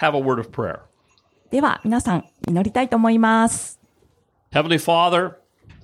Have a word of prayer. では、皆さん、祈りたいと思います。Heavenly Father,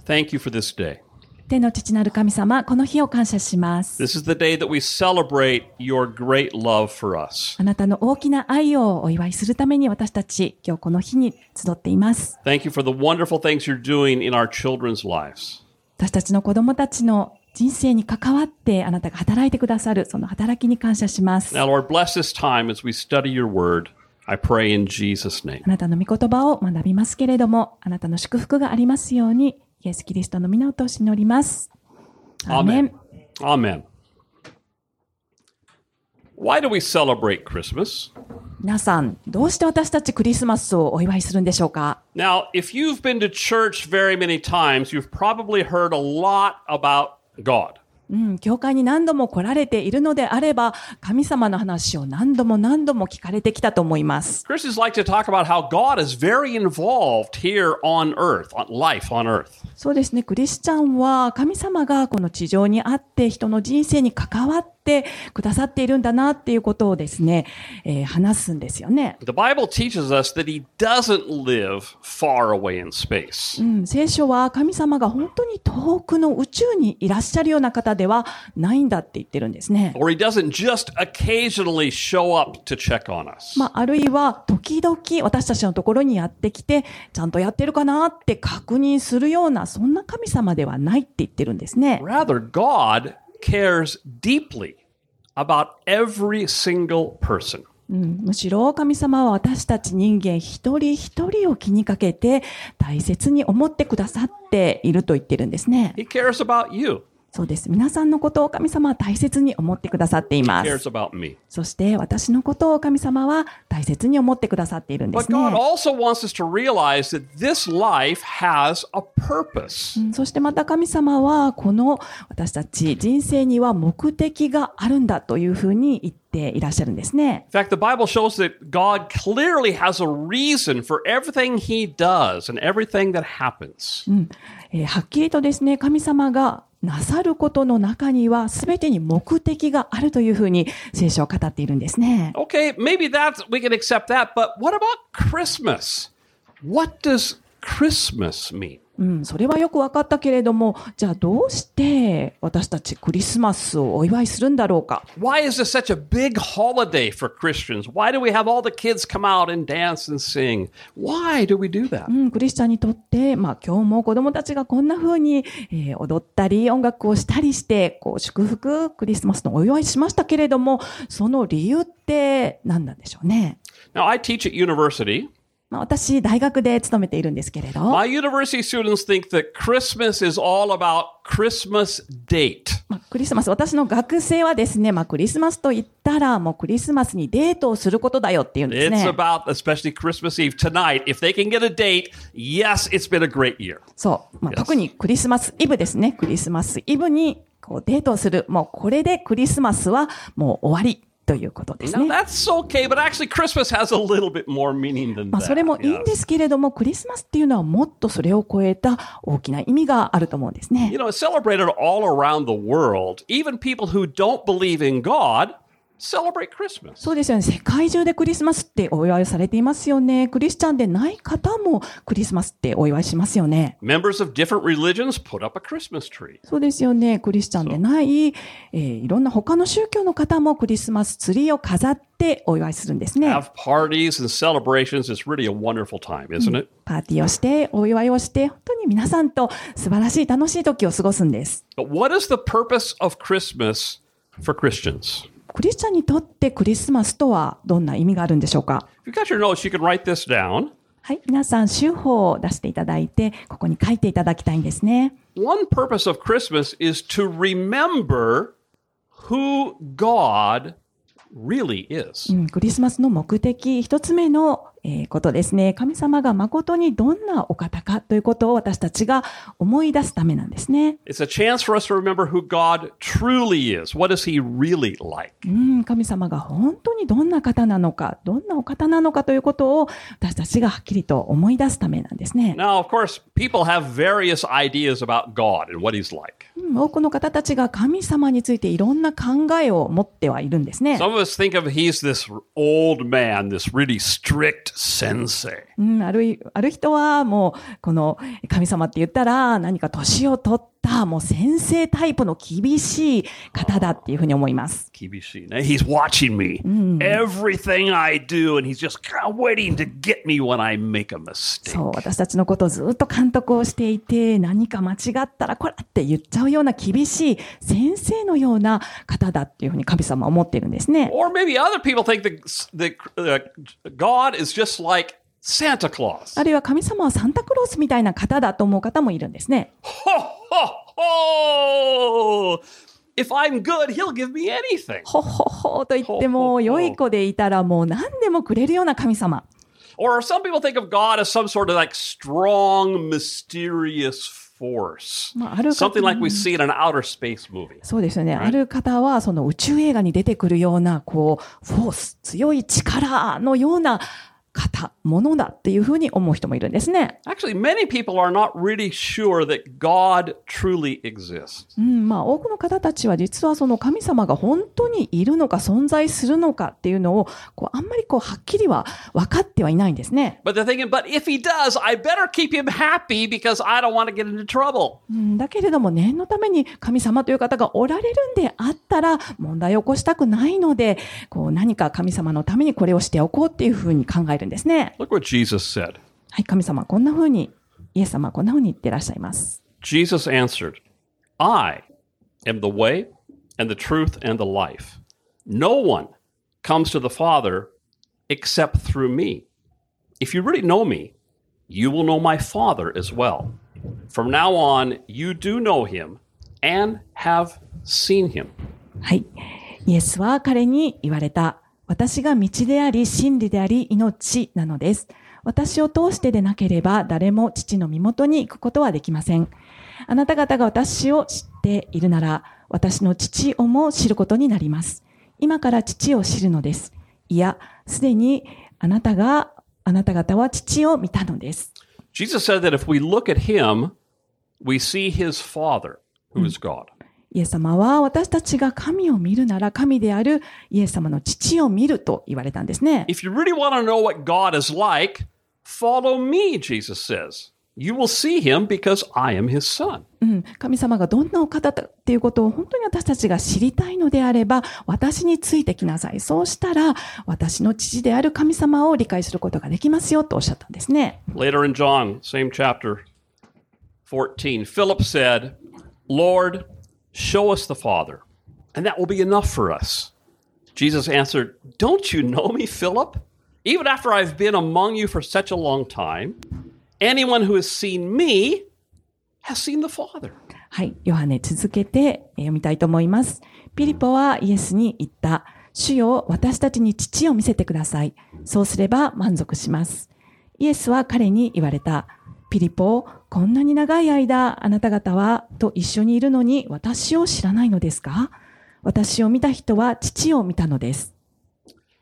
thank you for this day. 天の父なる神様、この日を感謝します。This is the day that we celebrate your great love for us. あなたの大きな愛をお祝いするために私たち、今日この日に集っています。Thank you for the wonderful things you're doing in our children's lives. 私たちの子供たちの人生に関わってあなたが働いてくださる、その働きに感謝します。あ Now, Lord, bless this time as we study your word. I pray in Jesus' name. なたの御言葉を学びますけれども、あなたの祝福がありますように、イエス・キリストの皆を通し祈ります。アーメン Amen. Amen. Why do we celebrate Christmas? 皆さん、どうして私たちクリスマスをお祝いするんでしょうか Now, if you've been to church very many times, you've probably heard a lot about God. うん、教会に何度も来られているのであれば、神様の話を何度も何度も聞かれてきたと思います。Christians like to talk about how God is very involved here on earth, on life on earth. そうですね、クリスチャンは神様がこの地上にあって人の人生に関わってくださっているんだなっていうことをですね、えー話すんですよね。The Bible teaches us that He doesn't live far away in space. うん、聖書は神様が本当に遠くの宇宙にいらっしゃるような方ではないんだって言ってるんですね。Or He doesn't just occasionally show up to check on us. まあ、あるいは時々私たちのところにやってきて、ちゃんとやってるかなって確認するような、そんな神様ではないって言ってるんですね。Rather, God cares deeply about every single person. うん、むしろ神様は私たち人間一人一人を気にかけて大切に思ってくださっていると言ってるんですね。He cares about you. そうです。皆さんのことを神様は大切に思ってくださっています。そして私のことを神様は大切に思ってくださっているんですね。そしてまた神様はこの私たち人生には目的があるんだというふうに言っていらっしゃるんですね。 In fact, the Bible shows that God clearly has a reason for everything He does and everything that happens. えーはっきりとですね、神様がなさることの中には全てに目的があるというふうに聖書を語っているんですね。 Okay, maybe that's we can accept that, but what about Christmas? What does Christmas mean? うん、それはよく分かったけれども、じゃあどうして私たちクリスマスをお祝いするんだろうか？Why is this such a big holiday for Christians? Why do we have all the kids come out and dance and sing? Why do we do that? うん、クリスチャンにとって、まあ今日も子供たちがこんな風に、えー踊ったり音楽をしたりして、こう祝福クリスマスのお祝いしましたけれども、その理由って何なんでしょうね？Now, I teach at university. まあ、私、大学で勤めているんですけれど、My university students think that Christmas is all about Christmas date. まあ、クリスマス、私の学生はですね、まあクリスマスと言ったらもうクリスマスにデートをすることだよっていうんです It's ね。about, especially Christmas Eve tonight. If they can get a date, yes, it's been a great year. そう。まあ、Yes. 特にクリスマスイブですね。クリスマスイブにこうデートをする。もうこれでクリスマスはもう終わりということですね。okay, than まあ、that. それもいいんで.すけれども、クリスマスっていうのはもっとそれを超えた大きな意味があると思うんですね You。know, it's celebrated all around the world. Even people who don't believe in God celebrate Christmas. そうですよね。世界中でクリスマスってお祝いされていますよね。クリスチャンでない方もクリスマスってお祝いしますよね。Members of different religions put up a Christmas tree. そうですよね。クリスチャンでない、えーいろんな他の宗教の方もクリスマスツリーを飾ってお祝いするんですね。Have parties and celebrations. It's really a wonderful time, isn't it? パーティーをして、お祝いをして、本当に皆さんと素晴らしい楽しい時を過ごすんです。But what is the purpose of Christmas for Christians? クリスチャンにとってクリスマスとはどんな意味があるんでしょうか？はい、皆さん、手法を出していただいて、ここに書いていただきたいんですね。クリスマスの目的、一つ目のえーことですね。神様が誠にどんなお方かということを私たちが思い出すためなんですね。It's a chance for us to remember who God truly is. What is He really like? うん、神様が本当にどんな方なのか、どんなお方なのかということを私たちがはっきりと思い出すためなんですね。Now, of course, people have various ideas about God and what He's like. うん多くの方たちが神様についていろんな考えを持ってはいるんですね。Some of us think of He's this old man, this really strict 先生。うん、あるある人はもうこの神様って言ったら何か年を取ってたもう先生タイプの厳しい方だっていうふうに思います。Kibishi. Now, He's watching me, everything I do, and He's just waiting to get me when I make a mistake. そう、私たちのことをずっと監督をしていて何か間違ったらこれって言っちゃうような厳しい先生のような方だっていうふうに神様は思っているんですね。Or maybe other people think that, that uh, God is just like Santa Claus. あるいは神様はサンタクロースみたいな方だと思う方もいるんですね。Ho, ho, ho! If I'm good, He'll give me anything. ほほほと言っても良い子でいたらもう何でもくれるような神様。Or some people think of God as some sort of like strong, mysterious force. まあ、ある方 Something like we see in an outer space movie. そうですよね。ある方は、その宇宙映画に出てくるような、こう、フォース、強い力のような方、ものだっていうふうに思う人もいるんですね。Actually, many people are not really sure that God truly exists. うん、まあ、多くの方たちは実はその神様が本当にいるのか存在するのかっていうのを、こう、あんまりこう、はっきりは分かってはいないんですね。But they're thinking, but if he does, I better keep him happy because I don't want to get into trouble. うん、だけれども念のために神様という方がおられるんであったら問題を起こしたくないので、こう何か神様のためにこれをしておこうっていうふうに考えるんですね。 Look what Jesus said. はい、神様はこんなふうに、イエス様はこんなふうに言ってらっしゃいます。 Jesus answered, I am the way and the truth and the life. No one comes to the Father except through me. If you really know me, you will know my Father as well. From now on, you do know him and have seen him. はい。イエスは彼に言われた。 私が道であり、真理であり、命なのです。私を通してでなければ、誰も父の身元に行くことはできません。あなた方が私を知っているなら、私の父をも知ることになります。今から父を知るのです。いや、すでにあなたが、あなた方は父を見たのです。Jesus said that if we look at him, we see his Father, who is God. イエス様は私たちが神を見るなら神であるイエス様の父を見ると言われたんですね。If you really want to know what God is like, follow me, Jesus says. You will see him because I am his son. うん、神様がどんなお方だっていうことを本当に私たちが知りたいのであれば、私についてきなさい。そうしたら、私の父である神様を理解することができますよとおっしゃったんですね。Later in John, same chapter 14, Philip said, Lord, show us the Father, and that will be enough for us. Jesus answered, Don't you know me, Philip? Even after I've been among you for such a long time, anyone who has seen me has seen the Father. はい。ヨハネ続けてえー読みたいと思います。ピリポはイエスに言った。主よ、私たちに父を見せてください。そうすれば満足します。イエスは彼に言われた。ピリポ、 こんなに長い間あなた方はと一緒にいるのに私を知らないのですか私を見た人は父を見たのです。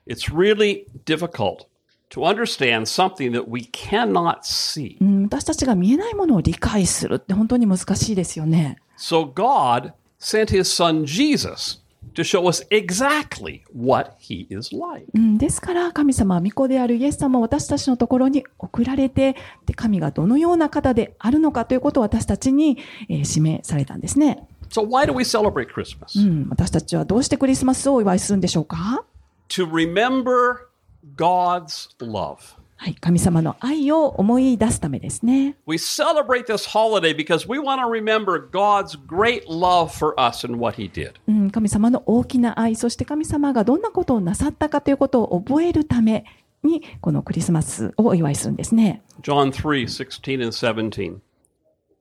It's really difficult to understand something that we cannot see. うん、私たちが見えないものを理解するって本当に難しいですよね。So God sent his son Jesus to show us exactly what he is like. うん、ですから神様は御子であるイエス様を私たちのところに送られてで神がどのような方であるのかということを私たちに、えー示されたんですね、So why do we celebrate Christmas? うん、私たちはどうしてクリスマスをお祝いするんでしょうか？To remember God's love. はい、神様の愛を思い出すためですね。We celebrate this holiday because we want to remember God's great love for us and what he did. うん、神様の大きな愛、そして神様がどんなことをなさったかということを覚えるために、このクリスマスをお祝いするんですね。John 3 16 and 17.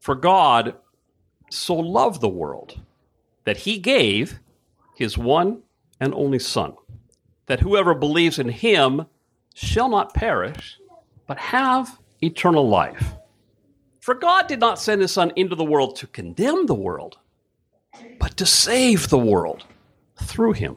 For God so loved the world that he gave his one and only Son, that whoever believes in him shall not perish, but have eternal life. For God did not send his Son into the world to condemn the world, but to save the world through him.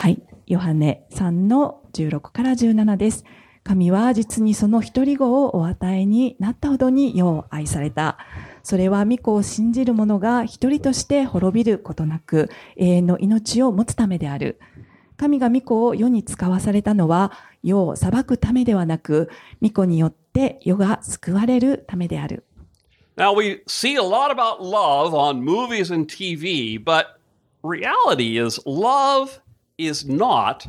はい。ヨハネ3の16から17です。神は実にその一人子をお与えになったほどに世を愛された。それは御子を信じる者が一人として滅びることなく永遠の命を持つためである。神が御子を世に使わされたのは世を裁くためではなく、御子によって世が救われるためである。Now, we see a lot about love on movies and TV, but reality is love is not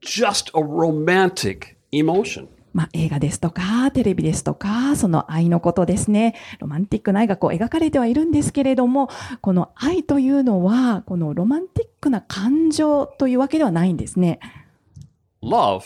just a romantic emotion. まあ、映画ですとか、テレビですとか、その愛のことですね。ロマンティックな愛がこう描かれてはいるんですけれども、この愛というのは、このロマンティックな感情というわけではないんですね。Love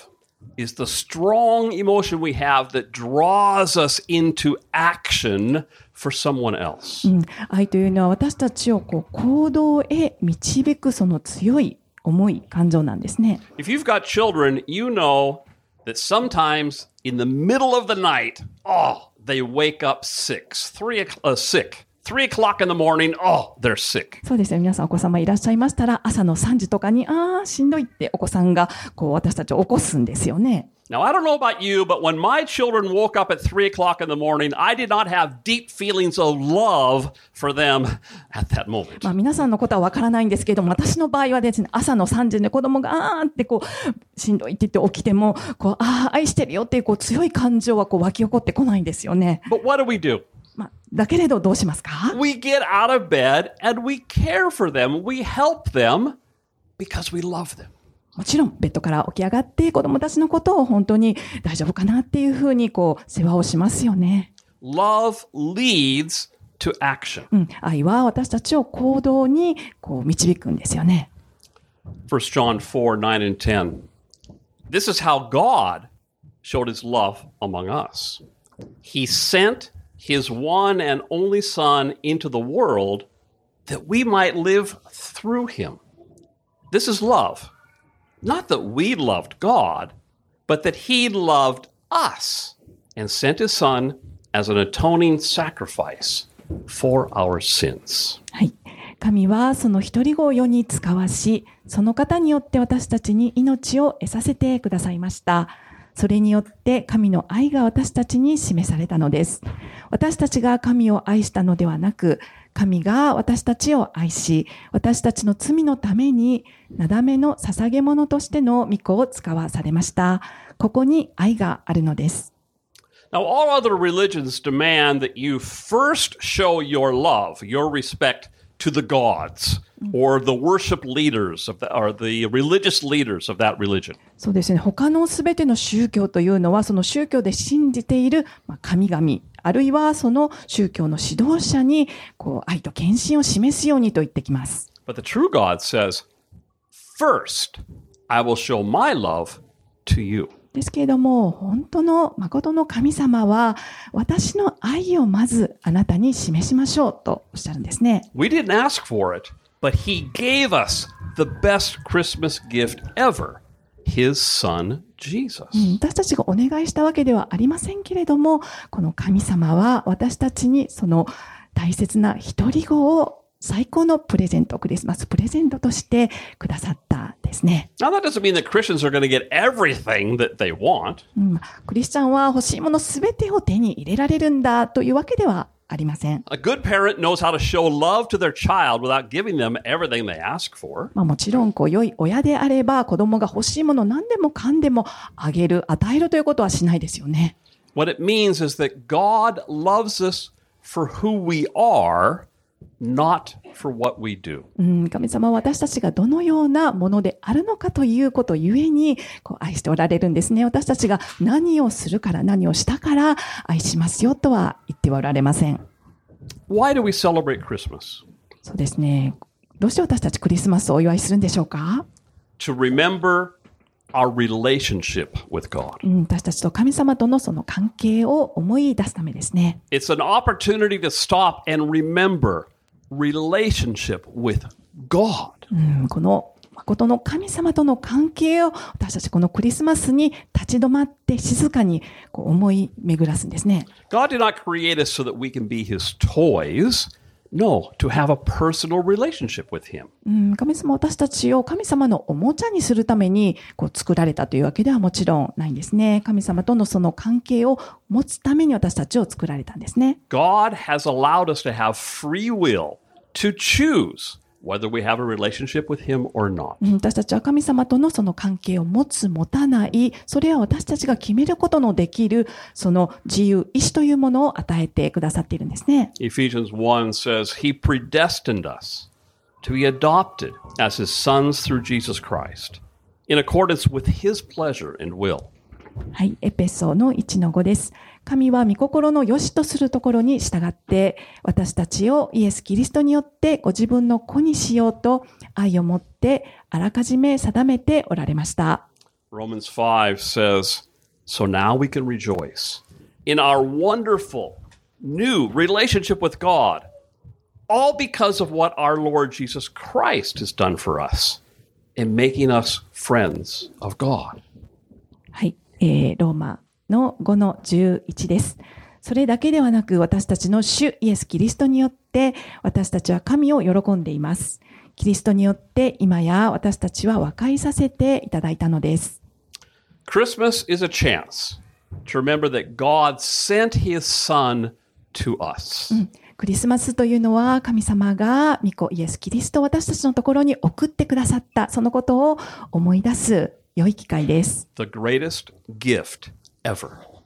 is the strong emotion we have that draws us into action for someone else. うん、愛というのは私たちをこう行動へ導くその強い思い、感情なんですね。 If you've got children, you know that sometimes in the middle of the night, oh, they wake up sick, three o'clock, uh, sick, Three o'clock in the morning. Oh, they're sick. そうですね。皆さんお子様いらっしゃいましたら、朝の3時とかに、ああ、しんどいってお子さんが、こう、私たちを起こすんですよね。Now, I don't know about you, but when my children woke up at three o'clock in the morning, I did not have deep feelings of love for them at that moment. まあ皆さんのことはわからないんですけども、私の場合はですね、朝の3時で子供があーってこう、しんどいって言って起きても、こう、ああ、愛してるよっていうこう強い感情はこう湧き起こってこないんですよね。But what do we do? まあ、だけれどどうしますか We get out of bed and we care for them. We help them because we love them. もちろん、ベッドから起き上がって子供たちのことを本当に大丈夫かなっていうふうにこう、世話をしますよね。Love leads to action. うん。愛は私たちを行動にこう導くんですよね。1 John 4 9 and 10. This is how God showed his love among us. He sent his one and only Son into the world that we might live through him. This is love. Not that we loved God, but that he loved us and sent his Son as an atoning sacrifice for our sins. はい。神はその一人子を世に使わし、その方によって私たちに命を得させてくださいました。 それによって神の愛が私たちに示されたのです。私たちが神を愛したのではなく、神が私たちを愛し、私たちの罪のために、なだめの捧げ物としての御子を使わされました。ここに愛があるのです。Now, all other religions demand that you first show your love, your respect to the gods or the worship leaders of the, or the religious leaders of that religion. そうですね。他のすべての宗教というのは、その宗教で信じているまあ神々、あるいはその宗教の指導者に、こう、愛と献身を示すようにと言ってきます。But the true God says, First, I will show my love to you. ですけれども、本当の誠の神様は、私の愛をまずあなたに示しましょうとおっしゃるんですね。We didn't ask for it, but He gave us the best Christmas gift ever His Son, Jesus. うん私たちがお願いしたわけではありませんけれども、この神様は私たちにその大切な一人子を最高のプレゼント、クリスマスプレゼントとしてくださったんですね。Now, that doesn't mean that Christians are going to get everything that they want. うんクリスチャンは欲しいものすべてを手に入れられるんだというわけではありません。A good parent knows how to show love to their child without giving them everything they ask for. まあ、もちろん、こう、良い親であれば、子供が欲しいもの何でもかんでもあげる、与えるということはしないですよね。What it means is that God loves us for who we are, not for what we do. うん、神様は私たちがどのようなものであるのかということゆえに、こう、愛しておられるんですね。私たちが何をするから、何をしたから愛しますよとは言ってはおられません。Why do we celebrate Christmas? そうですね。どうして私たちクリスマスをお祝いするんでしょうか？To remember our relationship with God. うん、私たちと神様とのその関係を思い出すためですね。It's an opportunity to stop and remember relationship with God. うん、このまあ誠の神様との関係を私たちこのクリスマスに立ち止まって静かにこう思い巡らすんですね。God did not create us so that we can be his toys. No, to have a personal relationship with him. うん、神様は私たちを神様のおもちゃにするためにこう作られたというわけではもちろんないんですね。神様とのその関係を持つために私たちを作られたんですね。God has allowed us to have free will to choose whether we have a relationship with him or not. うん私たちは神様とのその関係を持つ、持たない、それは私たちが決めることのできる、その自由意志というものを与えてくださっているんですね。Ephesians 1 says, He predestined us to be adopted as His sons through Jesus Christ, in accordance with His pleasure and will. はい、エペソの1の5です。神は御心の良しとするところに従って、私たちをイエス・キリストによってご自分の子にしようと愛を持ってあらかじめ定めておられました。Romans 5 says, So now we can rejoice in our wonderful new relationship with God, all because of what our Lord Jesus Christ has done for us in making us friends of God. はい、えーローマの5の11です。それだけではなく私たちの主イエス・キリストによって私たちは神を喜んでいます。キリストによって今や私たちは和解させていただいたのです。Christmas is a chance to remember that God sent his son to us. クリスマスというのは神様が御子イエス・キリストを私たちのところに送ってくださったそのことを思い出す良い機会です。The greatest gift ever.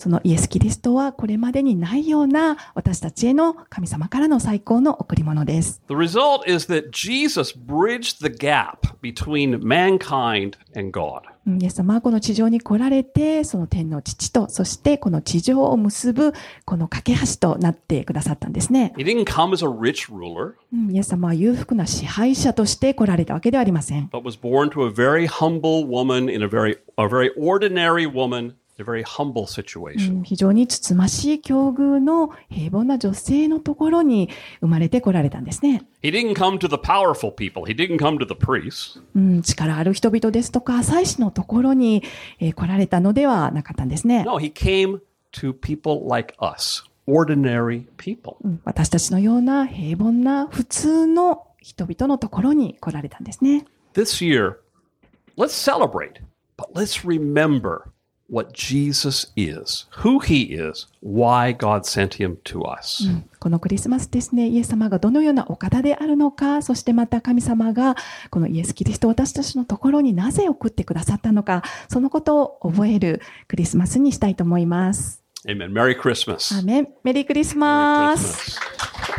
そのイエス・キリストはこれまでにないような私たちへの神様からの最高の贈り物です。The result is that Jesus bridged the gap between mankind and God. うんイエス様はこの地上に来られて、その天の父と、そしてこの地上を結ぶ、この架け橋となってくださったんですね。He didn't come as a rich ruler, うんイエス様は裕福な支配者として来られたわけではありません。but was born to a very humble woman in a very a very ordinary woman 非常につつましい境遇の平凡な女性のところに生まれて来られたんですね。He didn't come to the powerful people. He didn't come to the priests. うん、力ある人々ですとか、祭司のところに、えー来られたのではなかったんですね。No, he came to people like us, ordinary people. うん私たちのような平凡な普通の人々のところに来られたんですね。This year, let's celebrate, but let's remember what Jesus is, who he is, why God sent him to us. このクリスマスですね、イエス様がどのようなお方であるのか、そしてまた神様がこのイエス・キリストを私たちのところになぜ送ってくださったのか、そのことを覚えるクリスマスにしたいと思います。Amen. Merry Christmas. アーメン。メリークリスマス。Christmas.